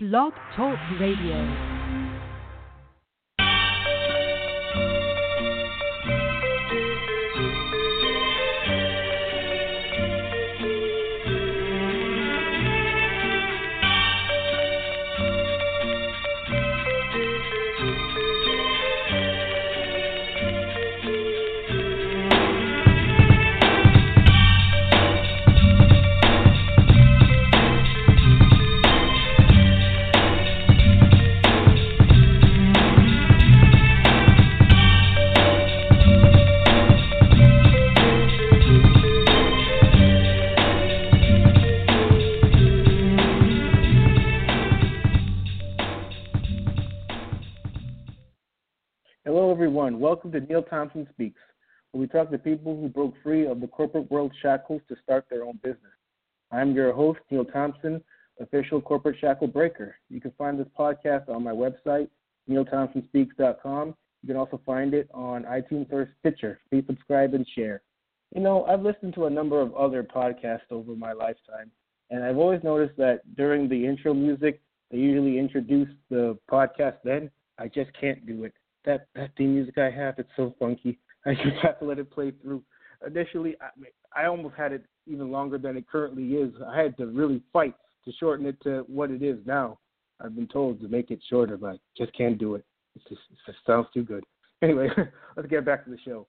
Blog Talk Radio. Everyone. Welcome to Neil Thompson Speaks, where we talk to people who broke free of the corporate world shackles to start their own business. I'm your host, Neil Thompson, official corporate shackle breaker. You can find this podcast on my website, neilthompsonspeaks.com. You can also find it on iTunes or Stitcher. Please subscribe and share. You know, I've listened to a number of other podcasts over my lifetime, and I've always noticed that during the intro music, they usually introduce the podcast then. I just can't do it that that theme music I have, it's so funky. I just have to let it play through. Initially, I, I almost had it even longer than it currently is. I had to really fight to shorten it to what it is now. I've been told to make it shorter, but I just can't do it. It just, just sounds too good. Anyway, let's get back to the show.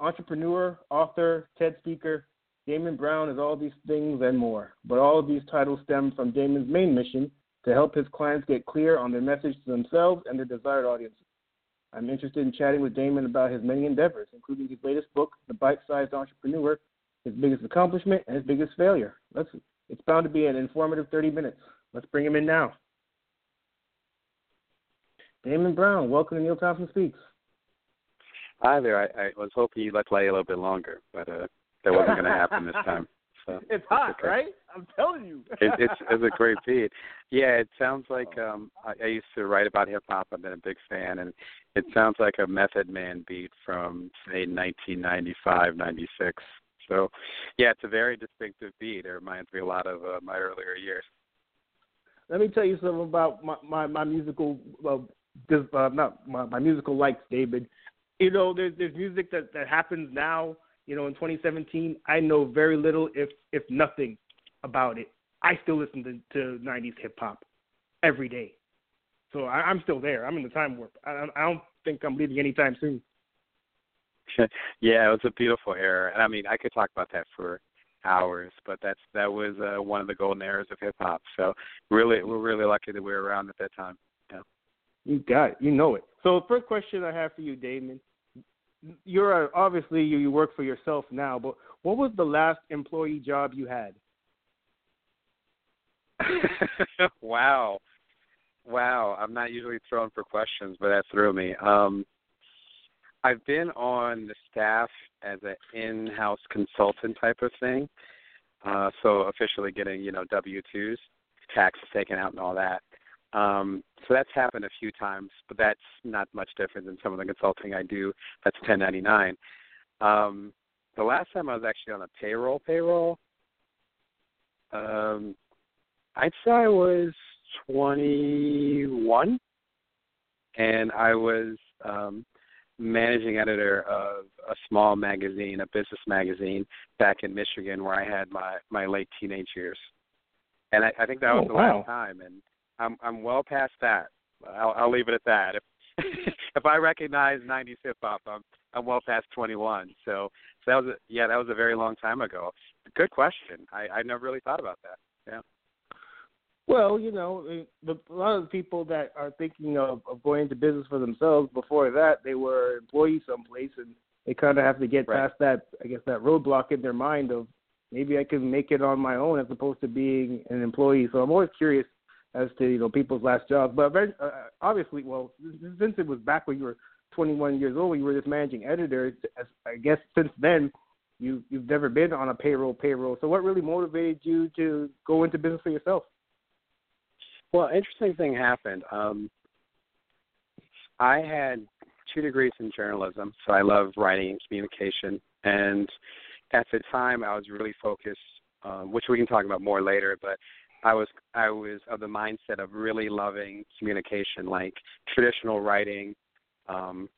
Entrepreneur, author, TED speaker, Damon Brown is all these things and more. But all of these titles stem from Damon's main mission to help his clients get clear on their message to themselves and their desired audiences. I'm interested in chatting with Damon about his many endeavors, including his latest book, The Bite-Sized Entrepreneur, his biggest accomplishment and his biggest failure. Let's, it's bound to be an informative 30 minutes. Let's bring him in now. Damon Brown, welcome to Neil Thompson Speaks. Hi there. I, I was hoping you'd let play a little bit longer, but uh, that wasn't going to happen this time. So it's hot, okay. right? I'm telling you. it, it's it's a great beat. Yeah, it sounds like um I, I used to write about hip hop. I've been a big fan, and it sounds like a Method Man beat from say 1995, 96. So, yeah, it's a very distinctive beat. It reminds me a lot of uh, my earlier years. Let me tell you something about my my, my musical uh, uh, not my, my musical likes, David. You know, there's there's music that that happens now you know, in 2017, I know very little, if if nothing, about it. I still listen to, to 90s hip hop every day, so I, I'm still there. I'm in the time warp. I, I don't think I'm leaving anytime soon. yeah, it was a beautiful era, and I mean, I could talk about that for hours, but that's that was uh, one of the golden eras of hip hop. So really, we're really lucky that we were around at that time. Yeah. You got it. You know it. So, the first question I have for you, Damon, you're a, obviously you, you work for yourself now, but what was the last employee job you had? wow, wow! I'm not usually thrown for questions, but that threw me. Um, I've been on the staff as an in-house consultant type of thing, uh, so officially getting you know W-2s, taxes taken out, and all that. Um, so that's happened a few times, but that's not much different than some of the consulting I do. That's 1099. Um, the last time I was actually on a payroll, payroll, um, I'd say I was 21, and I was um, managing editor of a small magazine, a business magazine, back in Michigan, where I had my my late teenage years. And I, I think that was oh, the wow. last time. And I'm I'm well past that. I'll, I'll leave it at that. If if I recognize 90s hip hop, I'm I'm well past 21. So so that was a, yeah, that was a very long time ago. Good question. I I never really thought about that. Yeah. Well, you know, the, a lot of the people that are thinking of, of going into business for themselves before that, they were employees someplace, and they kind of have to get right. past that, I guess, that roadblock in their mind of maybe I can make it on my own as opposed to being an employee. So I'm always curious as to you know people's last jobs. But very, uh, obviously, well, since it was back when you were 21 years old, you were this managing editor. I guess since then, you you've never been on a payroll payroll. So what really motivated you to go into business for yourself? Well, interesting thing happened. Um, I had two degrees in journalism, so I love writing and communication. And at the time, I was really focused, um, which we can talk about more later. But I was I was of the mindset of really loving communication, like traditional writing, um,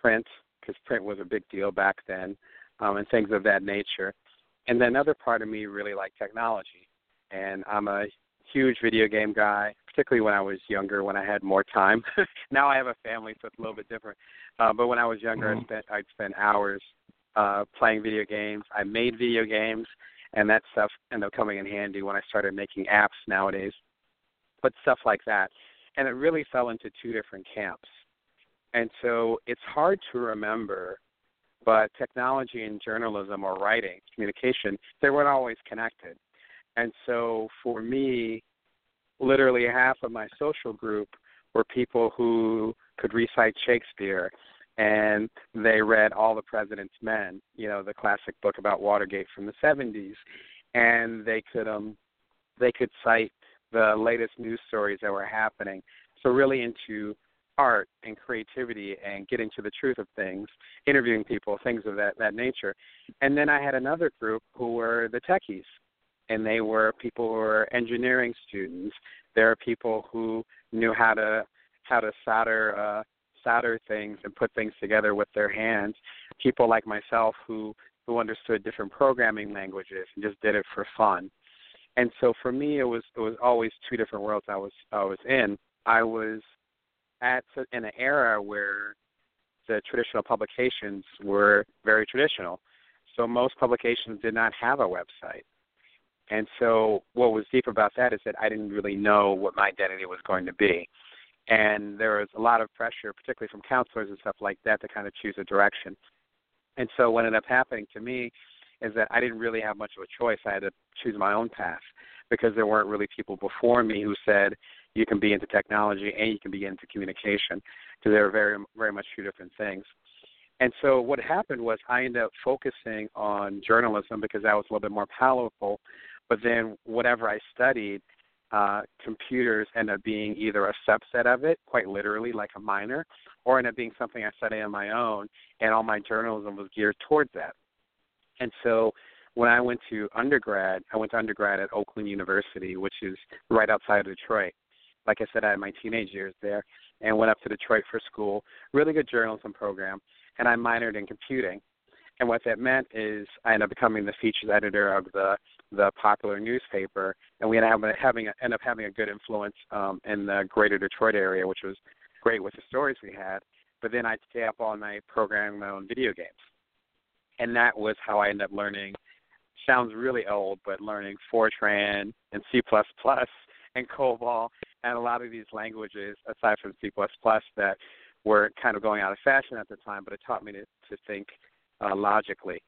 print, because print was a big deal back then, um, and things of that nature. And then another part of me really liked technology, and I'm a huge video game guy, particularly when I was younger, when I had more time. now I have a family, so it's a little bit different. Uh, but when I was younger, mm-hmm. I spent I'd spend hours uh, playing video games. I made video games, and that stuff ended up coming in handy when I started making apps nowadays. But stuff like that, and it really fell into two different camps. And so it's hard to remember, but technology and journalism or writing, communication, they weren't always connected. And so for me, literally half of my social group were people who could recite Shakespeare and they read All the President's Men, you know, the classic book about Watergate from the 70s, and they could um they could cite the latest news stories that were happening. So really into art and creativity and getting to the truth of things, interviewing people, things of that that nature. And then I had another group who were the techies, and they were people who were engineering students. There are people who knew how to how to solder uh, solder things and put things together with their hands. People like myself who who understood different programming languages and just did it for fun. And so for me, it was it was always two different worlds I was I was in. I was at in an era where the traditional publications were very traditional. So most publications did not have a website. And so what was deep about that is that I didn't really know what my identity was going to be. And there was a lot of pressure, particularly from counselors and stuff like that, to kind of choose a direction. And so what ended up happening to me is that I didn't really have much of a choice. I had to choose my own path because there weren't really people before me who said you can be into technology and you can be into communication because they were very very much two different things. And so what happened was I ended up focusing on journalism because that was a little bit more palatable but then whatever I studied, uh, computers end up being either a subset of it, quite literally, like a minor, or end up being something I studied on my own, and all my journalism was geared towards that. And so when I went to undergrad, I went to undergrad at Oakland University, which is right outside of Detroit. Like I said, I had my teenage years there and went up to Detroit for school. Really good journalism program, and I minored in computing. And what that meant is I ended up becoming the features editor of the the popular newspaper, and we ended up having a, end up having a good influence um, in the greater Detroit area, which was great with the stories we had. But then I'd stay up all night programming my own video games, and that was how I ended up learning. Sounds really old, but learning Fortran and C++ and COBOL and a lot of these languages aside from C++ that were kind of going out of fashion at the time, but it taught me to, to think uh, logically.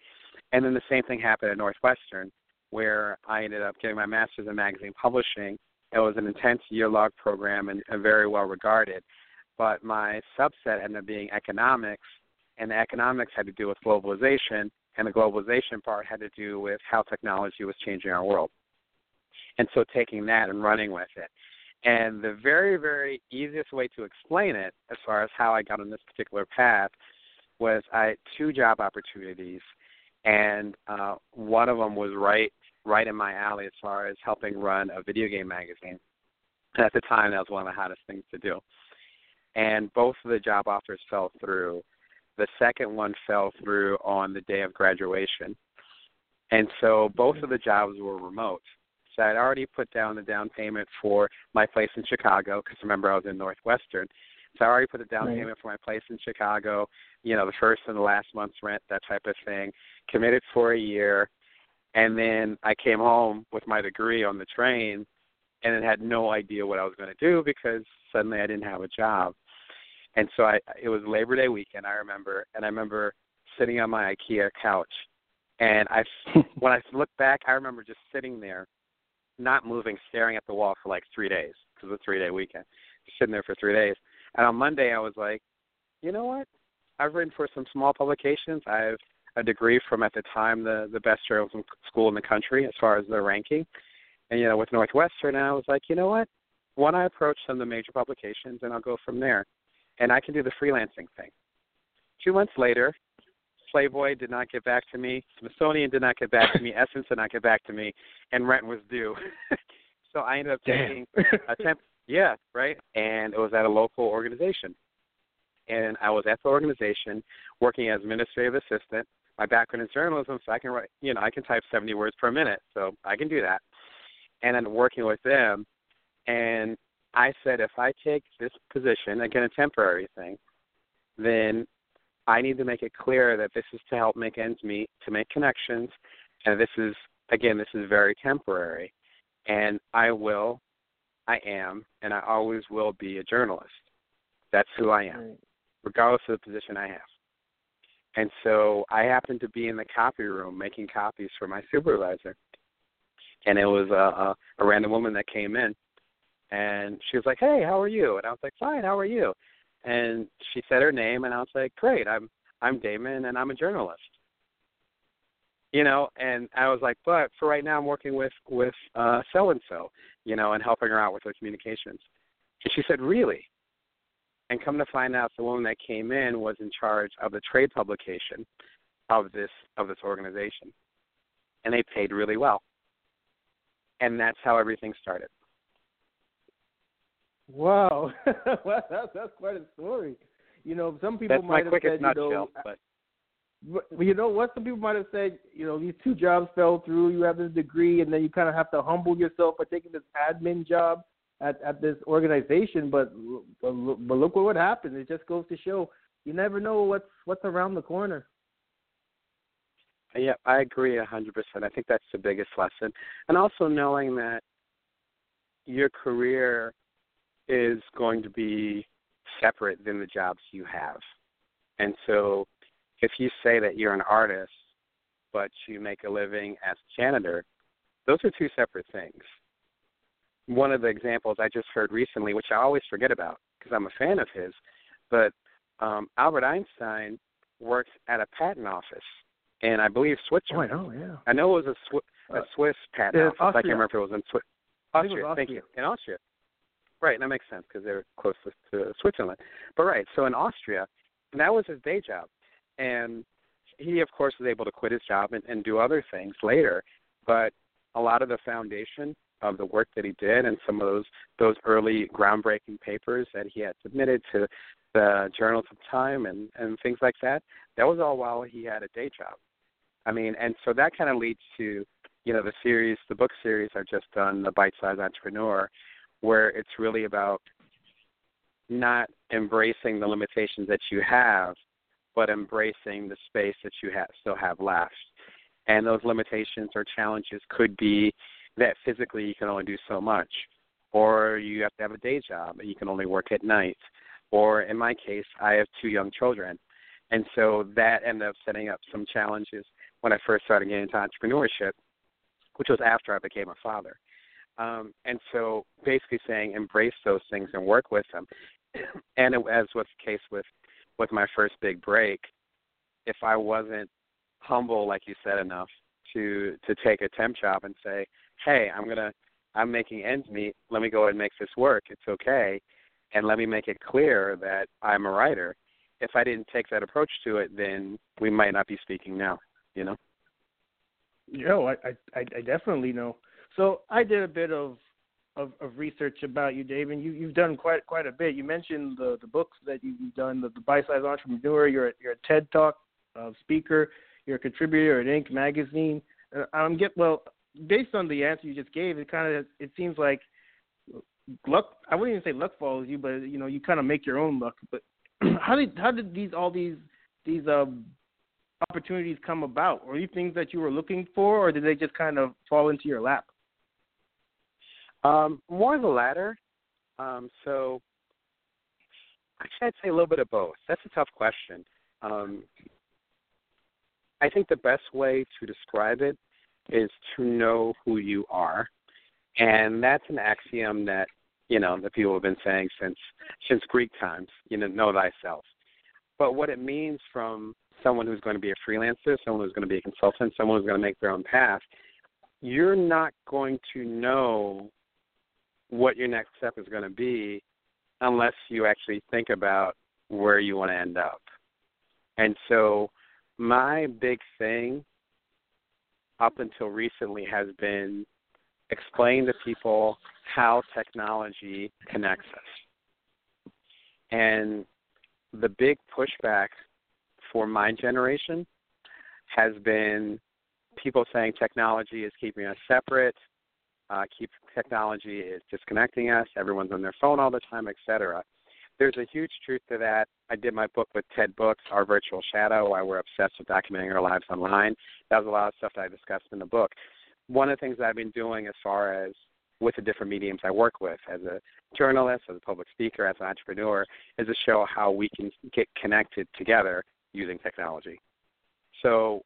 And then the same thing happened at Northwestern, where I ended up getting my master's in magazine publishing. It was an intense year-long program and, and very well regarded. But my subset ended up being economics, and the economics had to do with globalization, and the globalization part had to do with how technology was changing our world. And so taking that and running with it. And the very, very easiest way to explain it, as far as how I got on this particular path, was I had two job opportunities, and uh, one of them was right right in my alley as far as helping run a video game magazine. And at the time, that was one of the hottest things to do. And both of the job offers fell through. The second one fell through on the day of graduation. And so both of the jobs were remote. So I'd already put down the down payment for my place in Chicago because remember I was in Northwestern. So I already put a down right. payment for my place in Chicago, you know, the first and the last month's rent, that type of thing. Committed for a year, and then I came home with my degree on the train, and then had no idea what I was going to do because suddenly I didn't have a job. And so I, it was Labor Day weekend. I remember, and I remember sitting on my IKEA couch, and I, when I look back, I remember just sitting there, not moving, staring at the wall for like three days because it was a three day weekend, just sitting there for three days. And on Monday, I was like, you know what? I've written for some small publications. I have a degree from at the time the the best journalism school in the country as far as their ranking. And you know, with Northwestern, I was like, you know what? Why don't I approach some of the major publications and I'll go from there, and I can do the freelancing thing. Two months later, Playboy did not get back to me. Smithsonian did not get back to me. Essence did not get back to me, and rent was due. So I ended up taking a temp. Yeah, right. And it was at a local organization, and I was at the organization working as administrative assistant. My background is journalism, so I can write. You know, I can type 70 words per minute, so I can do that. And then working with them, and I said, if I take this position, again, a temporary thing, then I need to make it clear that this is to help make ends meet, to make connections, and this is again, this is very temporary. And I will, I am, and I always will be a journalist. That's who I am, Right. regardless of the position I have. And so I happened to be in the copy room making copies for my supervisor, and it was a, a, a random woman that came in, and she was like, "Hey, how are you?" And I was like, "Fine, how are you?" And she said her name, and I was like, "Great, I'm I'm Damon, and I'm a journalist." You know, and I was like, "But for right now, I'm working with with uh so and so, you know, and helping her out with her communications." And she said, "Really?" And come to find out, the woman that came in was in charge of the trade publication of this of this organization, and they paid really well. And that's how everything started. Wow, well, that's that's quite a story. You know, some people That's my might have quickest said, nutshell. you know, But you know what? Some people might have said, you know, these two jobs fell through. You have this degree, and then you kind of have to humble yourself by taking this admin job at at this organization. But but, look what happened. It just goes to show you never know what's what's around the corner. Yeah, I agree a hundred percent. I think that's the biggest lesson, and also knowing that your career is going to be separate than the jobs you have, and so if you say that you're an artist but you make a living as a janitor, those are two separate things. One of the examples I just heard recently, which I always forget about because I'm a fan of his, but um, Albert Einstein works at a patent office and I believe, Switzerland. know, yeah. I know it was a, Swi- a Uh, Swiss patent uh, office. I can't remember if it was in Swiss. I think Austria, thank you. In Austria. Right, that makes sense because they're close to, to Switzerland. But right, so in Austria, that was his day job. And he, of course, was able to quit his job and, and do other things later. But a lot of the foundation of the work that he did and some of those those early groundbreaking papers that he had submitted to the journals of time and and things like that that was all while he had a day job i mean and so that kind of leads to you know the series the book series i've just done the bite size entrepreneur where it's really about not embracing the limitations that you have but embracing the space that you still have left. And those limitations or challenges could be that physically you can only do so much or you have to have a day job and you can only work at night or in my case i have two young children. And so that ended up setting up some challenges when i first started getting into entrepreneurship which was after i became a father. Um, and so basically saying embrace those things and work with them. And it, as was the case with with my first big break if i wasn't humble like you said enough to to take a temp job and say hey i'm to i'm making ends meet. Let me go ahead and make this work. It's okay. And let me make it clear that i'm a writer. If i didn't take that approach to it then we might not be speaking now you know? Yo, I, I I definitely know. So I did a bit of of, of research about you, Dave, and you you've done quite quite a bit. You mentioned the the books that you, you've done, the, the Bite Size Entrepreneur. You're a, you're a TED Talk uh, speaker. You're a contributor at Inc. magazine. Uh, I'm get well based on the answer you just gave. It kind of it seems like luck. I wouldn't even say luck follows you, but you know you kind of make your own luck. But how did how did these all these these um opportunities come about? Were these things that you were looking for, or did they just kind of fall into your lap? Um, more of the latter. Um, so actually, I'd say a little bit of both. That's a tough question. Um, I think the best way to describe it is to know who you are, and that's an axiom that you know the people have been saying since since Greek times. You know, know thyself. But what it means from someone who's going to be a freelancer, someone who's going to be a consultant, someone who's going to make their own path, you're not going to know what your next step is going to be unless you actually think about where you want to end up. And so, my big thing up until recently has been explain to people how technology connects us. And the big pushback for my generation has been people saying technology is keeping us separate, uh, keep technology is disconnecting us, everyone's on their phone all the time, etc. There's a huge truth to that. I did my book with Ted Books, Our Virtual Shadow, why we're obsessed with documenting our lives online. That was a lot of stuff that I discussed in the book. One of the things that I've been doing as far as with the different mediums I work with as a journalist, as a public speaker, as an entrepreneur, is to show how we can get connected together using technology. So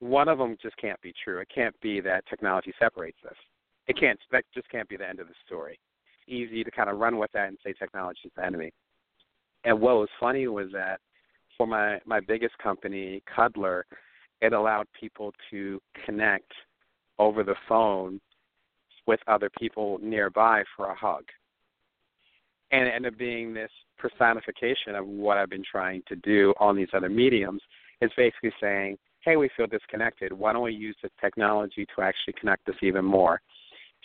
one of them just can't be true. It can't be that technology separates us. It can't. That just can't be the end of the story. Easy to kind of run with that and say technology is the enemy. And what was funny was that for my my biggest company, Cuddlr, it allowed people to connect over the phone with other people nearby for a hug. And it ended up being this personification of what I've been trying to do on these other mediums is basically saying, hey, we feel disconnected. Why don't we use the technology to actually connect us even more?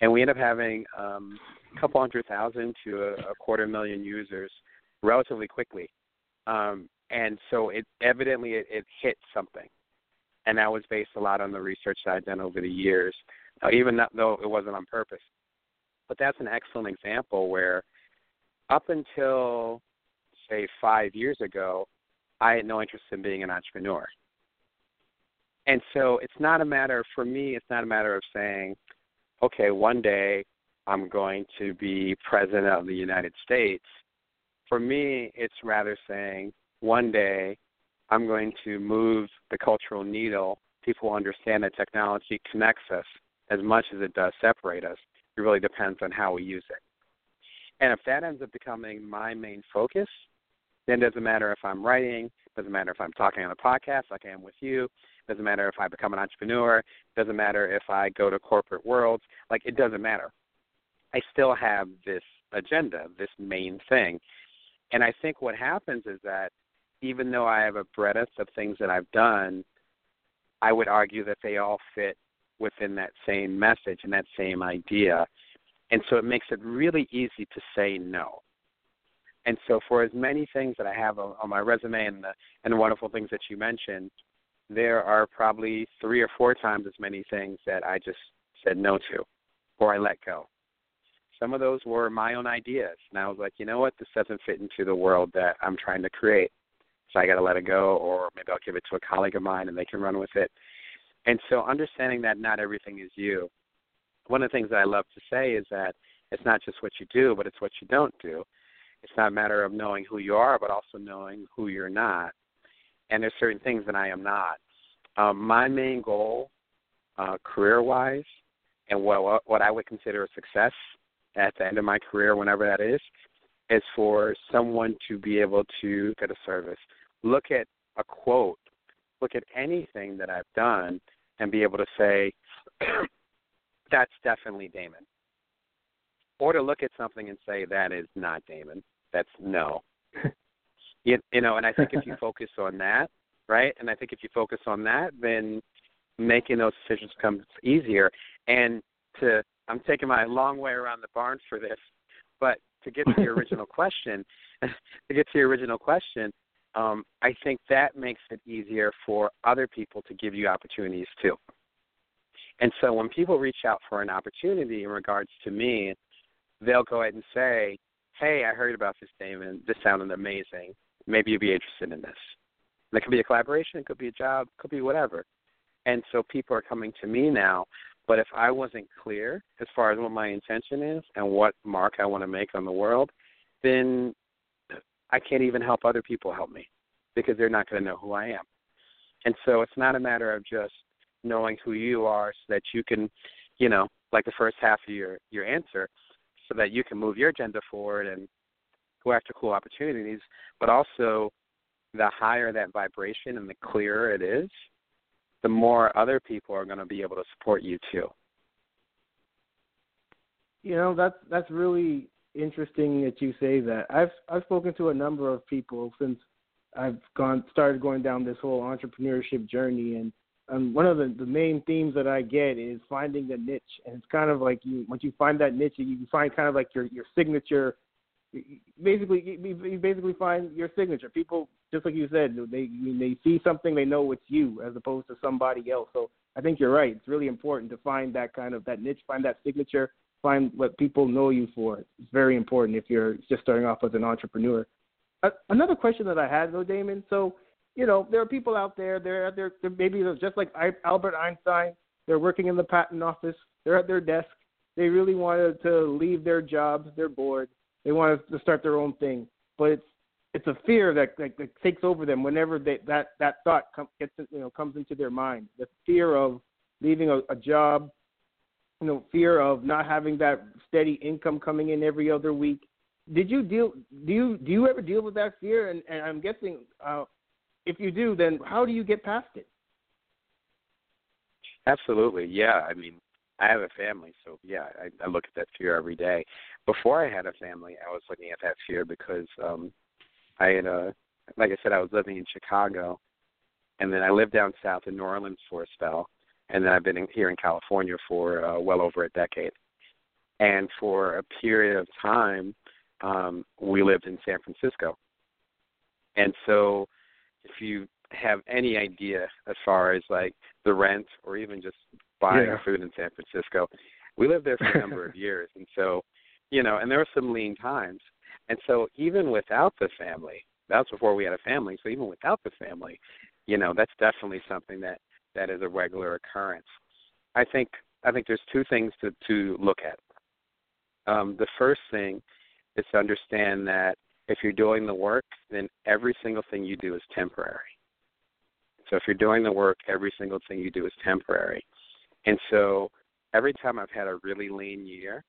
And we end up having um, a couple hundred thousand to a, a quarter million users relatively quickly. Um, and so it evidently it, it hit something. And that was based a lot on the research that I'd done over the years, uh, even though it wasn't on purpose. But that's an excellent example where up until say five years ago, I had no interest in being an entrepreneur. And so it's not a matter for me. It's not a matter of saying, okay, one day I'm going to be president of the United States. For me, it's rather saying one day I'm going to move the cultural needle. People understand that technology connects us as much as it does separate us. It really depends on how we use it. And if that ends up becoming my main focus, then it doesn't matter if I'm writing, doesn't matter if I'm talking on a podcast like I am with you, doesn't matter if I become an entrepreneur, doesn't matter if I go to corporate worlds, like it doesn't matter. I still have this agenda, this main thing. And I think what happens is that even though I have a breadth of things that I've done, I would argue that they all fit within that same message and that same idea. And so it makes it really easy to say no. And so for as many things that I have on, on my resume and the and the wonderful things that you mentioned, there are probably three or four times as many things that I just said no to or I let go. Some of those were my own ideas. And I was like, you know what, this doesn't fit into the world that I'm trying to create. So I got to let it go, or maybe I'll give it to a colleague of mine and they can run with it. And so understanding that not everything is you. One of the things that I love to say is that it's not just what you do, but it's what you don't do. It's not a matter of knowing who you are, but also knowing who you're not. And there's certain things that I am not. Um, my main goal, uh, career-wise, and what what I would consider a success at the end of my career, whenever that is, is for someone to be able to get a service, look at a quote, look at anything that I've done, and be able to say, that's definitely Damon. Or to look at something and say, that is not Damon. That's no. you, you know, and I think if you focus on that, right, and I think if you focus on that, then making those decisions becomes easier. And to, I'm taking my long way around the barn for this, but to get to your original question, to get to your original question, um, I think that makes it easier for other people to give you opportunities too. And so when people reach out for an opportunity in regards to me, they'll go ahead and say, Hey, I heard about this, Damon. This sounded amazing. Maybe you'd be interested in this. And it could be a collaboration, it could be a job, it could be whatever. And so people are coming to me now. But if I wasn't clear as far as what my intention is and what mark I want to make on the world, then I can't even help other people help me because they're not going to know who I am. And so it's not a matter of just knowing who you are so that you can, you know, like the first half of your your answer, so that you can move your agenda forward and go after cool opportunities, but also the higher that vibration and the clearer it is, the more other people are going to be able to support you too. You know, that's that's really interesting that you say that. I've I've spoken to a number of people since I've gone started going down this whole entrepreneurship journey and one of the, the main themes that I get is finding a niche, and it's kind of like you once you find that niche, you find kind of like your your signature. Basically, you basically find your signature. People, just like you said, they they see something, they know it's you as opposed to somebody else. So I think you're right. It's really important to find that kind of that niche, find that signature, find what people know you for. It's very important if you're just starting off as an entrepreneur. Another question that I had though, Damon. So you know, there are people out there. They're they're, they're maybe they're just like Albert Einstein. They're working in the patent office. They're at their desk. They really wanted to leave their jobs. They're bored. They want to start their own thing, but it's it's a fear that, that, that takes over them whenever they, that that thought com- gets you know comes into their mind. The fear of leaving a, a job, you know, fear of not having that steady income coming in every other week. Did you deal? Do you do you ever deal with that fear? And, and I'm guessing uh, if you do, then how do you get past it? Absolutely, yeah. I mean, I have a family, so yeah, I, I look at that fear every day. Before I had a family, I was looking at that fear because um I had a like I said, I was living in Chicago and then I lived down south in New Orleans for a spell and then I've been in, here in California for uh, well over a decade. And for a period of time, um, we lived in San Francisco. And so if you have any idea as far as like the rent or even just buying yeah. food in San Francisco, we lived there for a number of years, and so you know, and there were some lean times, and so even without the family, that was before we had a family. So even without the family, you know, that's definitely something that that is a regular occurrence. I think I think there's two things to to look at. Um, the first thing is to understand that if you're doing the work, then every single thing you do is temporary. So if you're doing the work, every single thing you do is temporary. And so every time I've had a really lean year,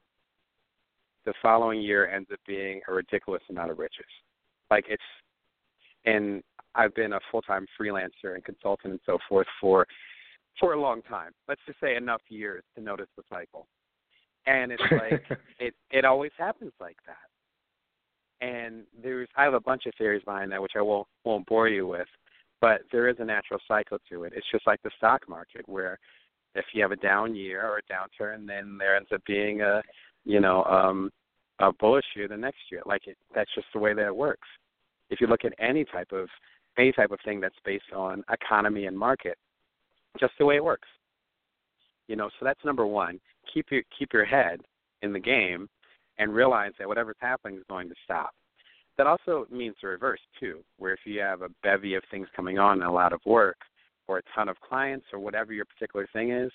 the following year ends up being a ridiculous amount of riches. Like it's and I've been a full time freelancer and consultant and so forth for for a long time. Let's just say enough years to notice the cycle. And it's like it it always happens like that and there's I have a bunch of theories behind that which I won't won't bore you with, but there is a natural cycle to it. It's just like the stock market where if you have a down year or a downturn, then there ends up being a you know um a bullish year the next year. Like it, that's just the way that it works. If you look at any type of any type of thing that's based on economy and market, just the way it works. You know, so that's number one. Keep your keep your head in the game and realize that whatever's happening is going to stop. That also means the reverse too, where if you have a bevy of things coming on and a lot of work, or a ton of clients, or whatever your particular thing is,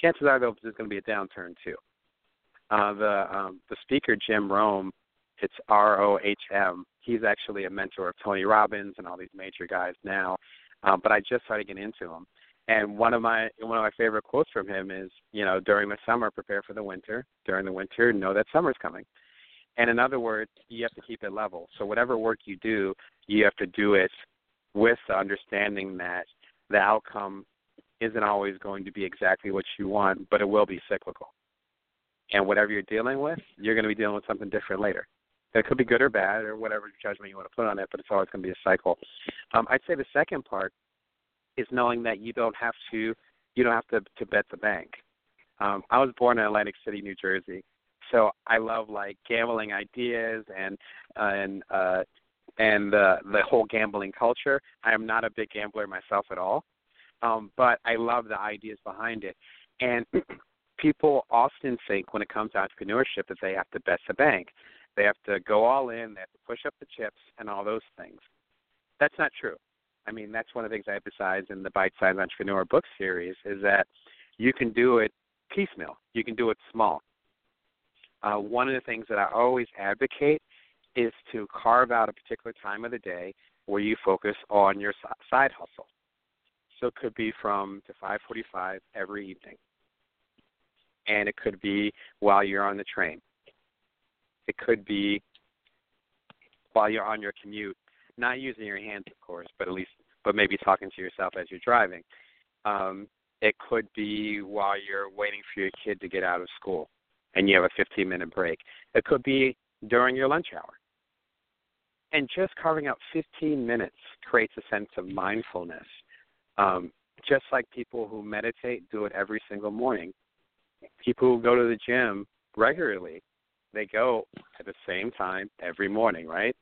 chances are there's going to be a downturn too. Uh, the um, the speaker Jim Rohn, it's R O H M. He's actually a mentor of Tony Robbins and all these major guys now. Um, but I just started getting into him, and one of my one of my favorite quotes from him is, you know, during the summer, prepare for the winter. During the winter, know that summer's coming. And in other words, you have to keep it level. So whatever work you do, you have to do it with the understanding that the outcome isn't always going to be exactly what you want, but it will be cyclical. And whatever you're dealing with, you're going to be dealing with something different later. It could be good or bad, or whatever judgment you want to put on it, but it's always going to be a cycle. Um, I'd say the second part is knowing that you don't have to you don't have to to bet the bank. Um, I was born in Atlantic City, New Jersey, so I love like gambling ideas and uh, and uh, and the the whole gambling culture. I am not a big gambler myself at all, um, but I love the ideas behind it. And people often think when it comes to entrepreneurship that they have to bet the bank, they have to go all in, they have to push up the chips, and all those things. That's not true. I mean, that's one of the things I emphasize in the Bite Size Entrepreneur book series is that you can do it piecemeal. You can do it small. Uh, one of the things that I always advocate is to carve out a particular time of the day where you focus on your side hustle. So it could be from to 5:45 every evening, and it could be while you're on the train. It could be while you're on your commute not using your hands, of course, but at least, but maybe talking to yourself as you're driving. Um, it could be while you're waiting for your kid to get out of school and you have a 15 minute break. It could be during your lunch hour. And just carving out 15 minutes creates a sense of mindfulness. Um, Just like people who meditate do it every single morning. People who go to the gym regularly, they go at the same time every morning, right?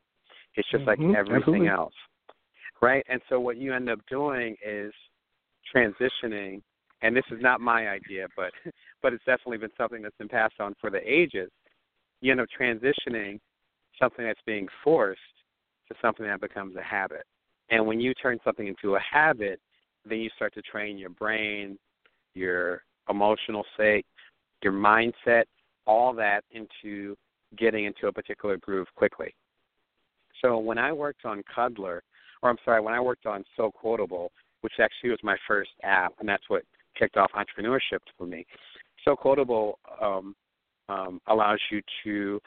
It's just mm-hmm. like everything Absolutely. else. Right? And so what you end up doing is transitioning and this is not my idea, but but it's definitely been something that's been passed on for the ages. You end up transitioning something that's being forced to something that becomes a habit. And when you turn something into a habit, then you start to train your brain, your emotional state, your mindset, all that into getting into a particular groove quickly. So when I worked on Cuddlr, or I'm sorry, when I worked on So Quotable, which actually was my first app, and that's what kicked off entrepreneurship for me. So Quotable um, um, allows you to,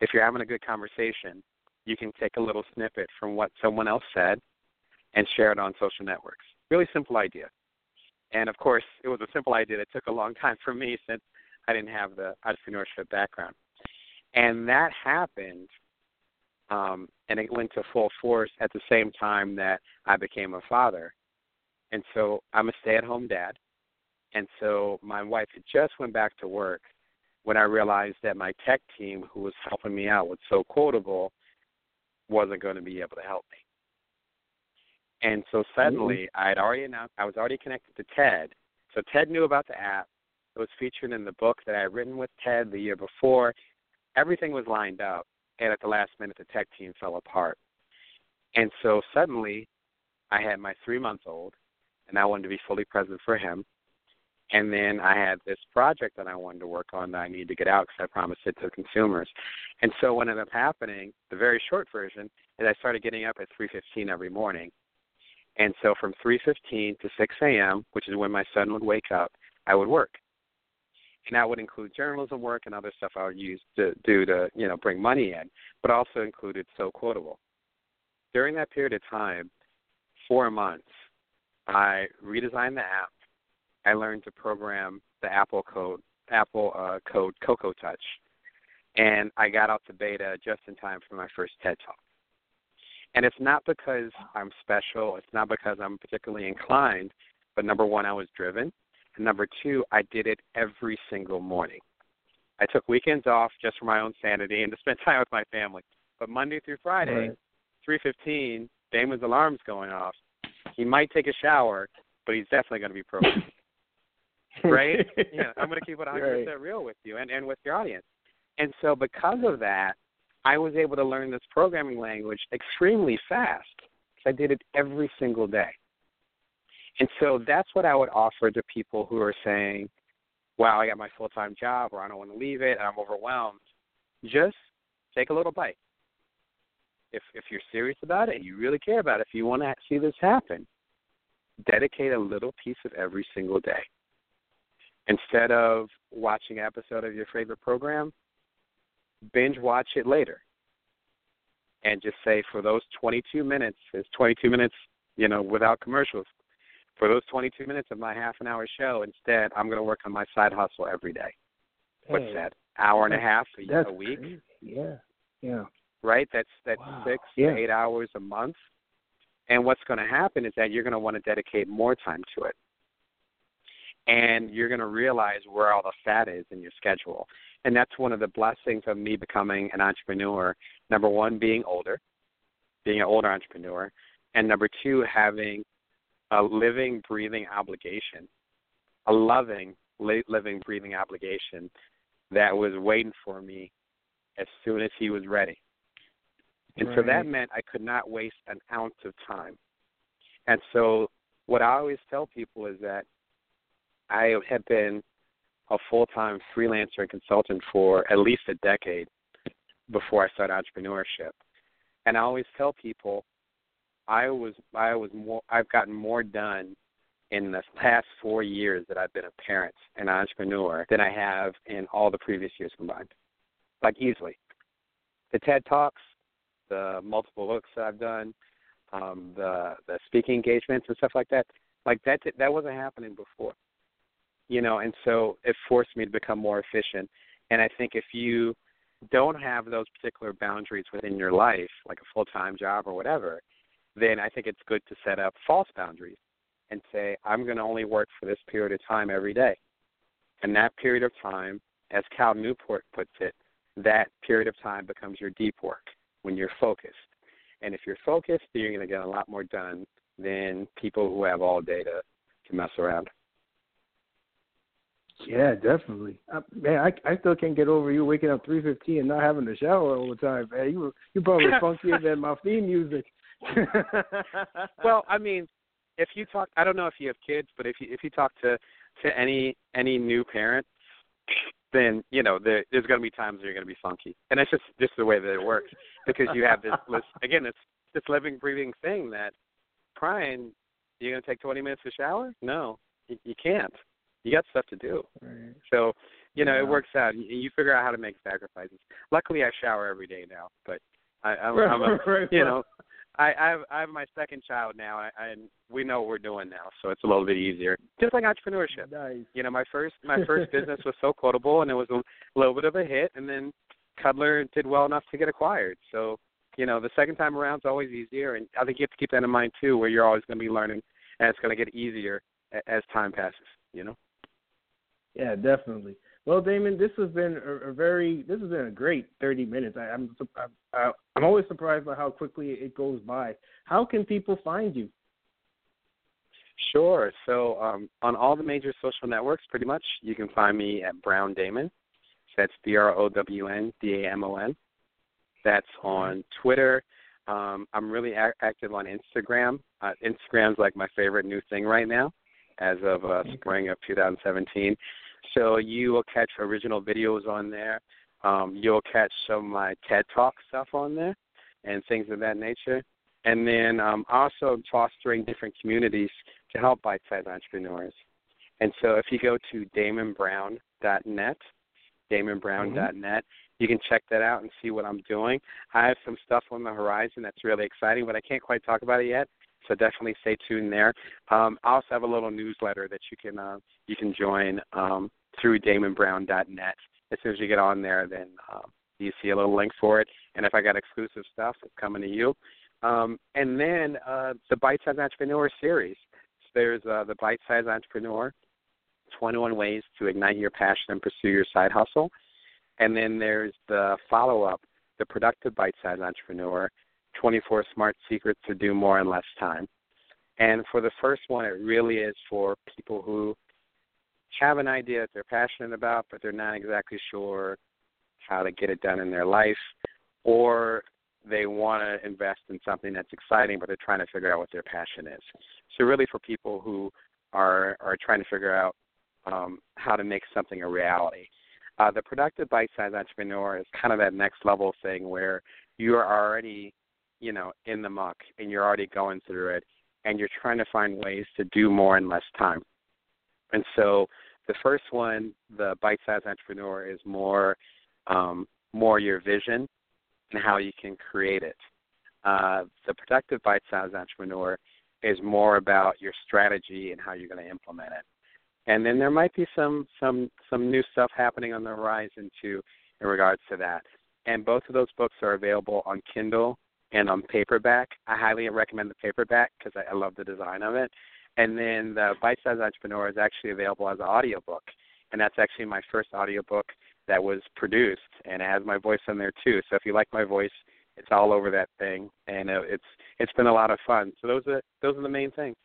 if you're having a good conversation, you can take a little snippet from what someone else said and share it on social networks. Really simple idea. And of course, it was a simple idea that took a long time for me since I didn't have the entrepreneurship background. And that happened, um, and it went to full force at the same time that I became a father. And so I'm a stay at home dad. And so my wife had just went back to work when I realized that my tech team, who was helping me out with So Quotable, wasn't going to be able to help me. And so suddenly, mm-hmm. I had already announced I was already connected to TED. So TED knew about the app. It was featured in the book that I had written with TED the year before. Everything was lined up, and at the last minute, the tech team fell apart. And so suddenly, I had my three month old, and I wanted to be fully present for him. And then I had this project that I wanted to work on that I needed to get out because I promised it to consumers. And so what ended up happening, the very short version, is I started getting up at 3:15 every morning and so from 3:15 to 6 a.m., which is when my son would wake up, I would work. And that would include journalism work and other stuff I would use to do to, you know, bring money in, but also included So Quotable. During that period of time, four months, I redesigned the app. I learned to program the Apple code, Apple uh, code Cocoa Touch, and I got out to beta just in time for my first TED Talk. And it's not because I'm special, it's not because I'm particularly inclined, but number one, I was driven. And number two, I did it every single morning. I took weekends off just for my own sanity and to spend time with my family. But Monday through Friday, three fifteen, Damon's alarm's going off. He might take a shower, but he's definitely going to be programmed. right? Yeah, I'm going to keep it 100 percent real with you and and with your audience. And so because of that, I was able to learn this programming language extremely fast because I did it every single day. And so that's what I would offer to people who are saying, wow, I got my full time job or I don't want to leave it and I'm overwhelmed. Just take a little bite. If if you're serious about it, you really care about it, if you want to see this happen, dedicate a little piece of every single day. Instead of watching an episode of your favorite program, binge watch it later and just say for those 22 minutes, it's 22 minutes, you know, without commercials. For those 22 minutes of my half an hour show, instead, I'm going to work on my side hustle every day. What's that? Hour and a half a, a week? Crazy. Yeah, yeah. Right. That's that's wow. six yeah. to eight hours a month. And what's going to happen is that you're going to want to dedicate more time to it. And you're going to realize where all the fat is in your schedule and that's one of the blessings of me becoming an entrepreneur. Number one, being older, being an older entrepreneur, and number two, having a living, breathing obligation, a loving, living, breathing obligation that was waiting for me as soon as he was ready. And right. so that meant I could not waste an ounce of time. And so what I always tell people is that I have been a full time freelancer and consultant for at least a decade before I started entrepreneurship. And I always tell people I was I was more I've gotten more done in the past four years that I've been a parent and entrepreneur than I have in all the previous years combined. Like easily. The TED Talks, the multiple books that I've done, um, the the speaking engagements and stuff like that, like that that wasn't happening before you know, and so it forced me to become more efficient. And I think if you don't have those particular boundaries within your life, like a full time job or whatever, then I think it's good to set up false boundaries and say, I'm going to only work for this period of time every day. And that period of time, as Cal Newport puts it, that period of time becomes your deep work when you're focused. And if you're focused, you're going to get a lot more done than people who have all day to, to mess around. Yeah, definitely. Uh, man, I I still can't get over you waking up three fifteen and not having to shower all the time. Man, you you probably funkier than my theme music. Well, I mean, if you talk, I don't know if you have kids, but if you if you talk to to any any new parent, then you know there, there's going to be times where you're going to be funky, and it's just just the way that it works because you have this list again. It's this living, breathing thing that crying. You're going to take 20 minutes to shower? No, you, you can't. You got stuff to do. Right. So you know yeah. it works out. You, you figure out how to make sacrifices. Luckily, I shower every day now, but I, I'm, I'm a, right. you know I, I have I have my second child now, and I, and we know what we're doing now, so it's a little bit easier. Just like entrepreneurship. Nice. You know, my first my first business was so quotable, and it was a little bit of a hit, and then Cuddlr did well enough to get acquired. So, you know, the second time around is always easier, and I think you have to keep that in mind too, where you're always going to be learning, and it's going to get easier as time passes. You know. Yeah, definitely. Well, Damon, this has been a, a very this has been a great thirty minutes. I, I'm I, I'm always surprised by how quickly it goes by. How can people find you? Sure. So um, on all the major social networks, pretty much, you can find me at Brown Damon. That's B R O W N D A M O N. That's on Twitter. Um, I'm really a- active on Instagram. Uh, Instagram's like my favorite new thing right now, as of uh, spring of 2017. So you will catch original videos on there. Um, you'll catch some of my TED Talk stuff on there and things of that nature. And then um, also fostering different communities to help bite-sized entrepreneurs. And so if you go to damonbrown.net, damonbrown.net, mm-hmm. you can check that out and see what I'm doing. I have some stuff on the horizon that's really exciting, but I can't quite talk about it yet. So definitely stay tuned there. Um, I also have a little newsletter that you can uh, you can join um, through DamonBrown.net. As soon as you get on there, then um, you see a little link for it. And if I got exclusive stuff, it's coming to you. Um, and then uh, the Bite Size Entrepreneur series. So there's uh, the Bite Size Entrepreneur, 21 ways to ignite your passion and pursue your side hustle. And then there's the follow up, the Productive Bite Size Entrepreneur, 24 Smart Secrets to Do More in Less Time. And for the first one, it really is for people who have an idea that they're passionate about, but they're not exactly sure how to get it done in their life, or they want to invest in something that's exciting, but they're trying to figure out what their passion is. So, really, for people who are are trying to figure out um, how to make something a reality. Uh, the productive bite-sized entrepreneur is kind of that next level thing where you are already, you know, in the muck and you're already going through it, and you're trying to find ways to do more in less time. And so the first one, the bite-sized entrepreneur, is more um, more your vision and how you can create it. Uh, the productive bite-sized entrepreneur is more about your strategy and how you're going to implement it. And then there might be some some some new stuff happening on the horizon too in regards to that. And both of those books are available on Kindle and on paperback. I highly recommend the paperback because I, I love the design of it. And then the Bite Size Entrepreneur is actually available as an audiobook. And that's actually my first audiobook that was produced and it has my voice on there too. So if you like my voice, it's all over that thing and uh, it's it's been a lot of fun. So those are those are the main things.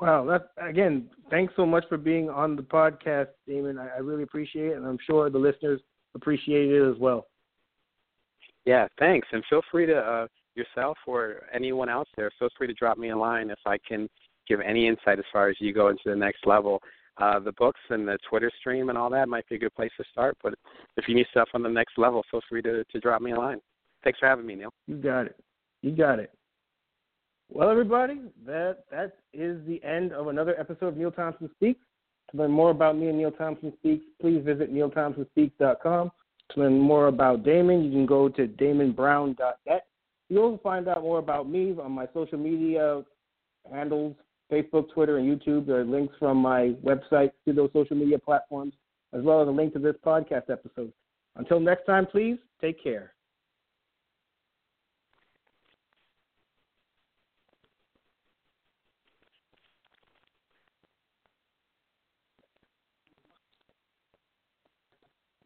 Wow, that again, thanks so much for being on the podcast, Damon. I, I really appreciate it and I'm sure the listeners appreciate it as well. Yeah, thanks. And feel free to uh yourself or anyone else there, feel free to drop me a line if I can give any insight as far as you go into the next level. Uh, the books and the Twitter stream and all that might be a good place to start. But if you need stuff on the next level, feel free to, to drop me a line. Thanks for having me, Neil. You got it. You got it. Well, everybody, that that is the end of another episode of Neil Thompson Speaks. To learn more about me and Neil Thompson Speaks, please visit neilthompsonspeaks.com. To learn more about Damon, you can go to damonbrown.net. You'll find out more about me on my social media handles, Facebook, Twitter, and YouTube. There are links from my website to those social media platforms, as well as a link to this podcast episode. Until next time, please take care.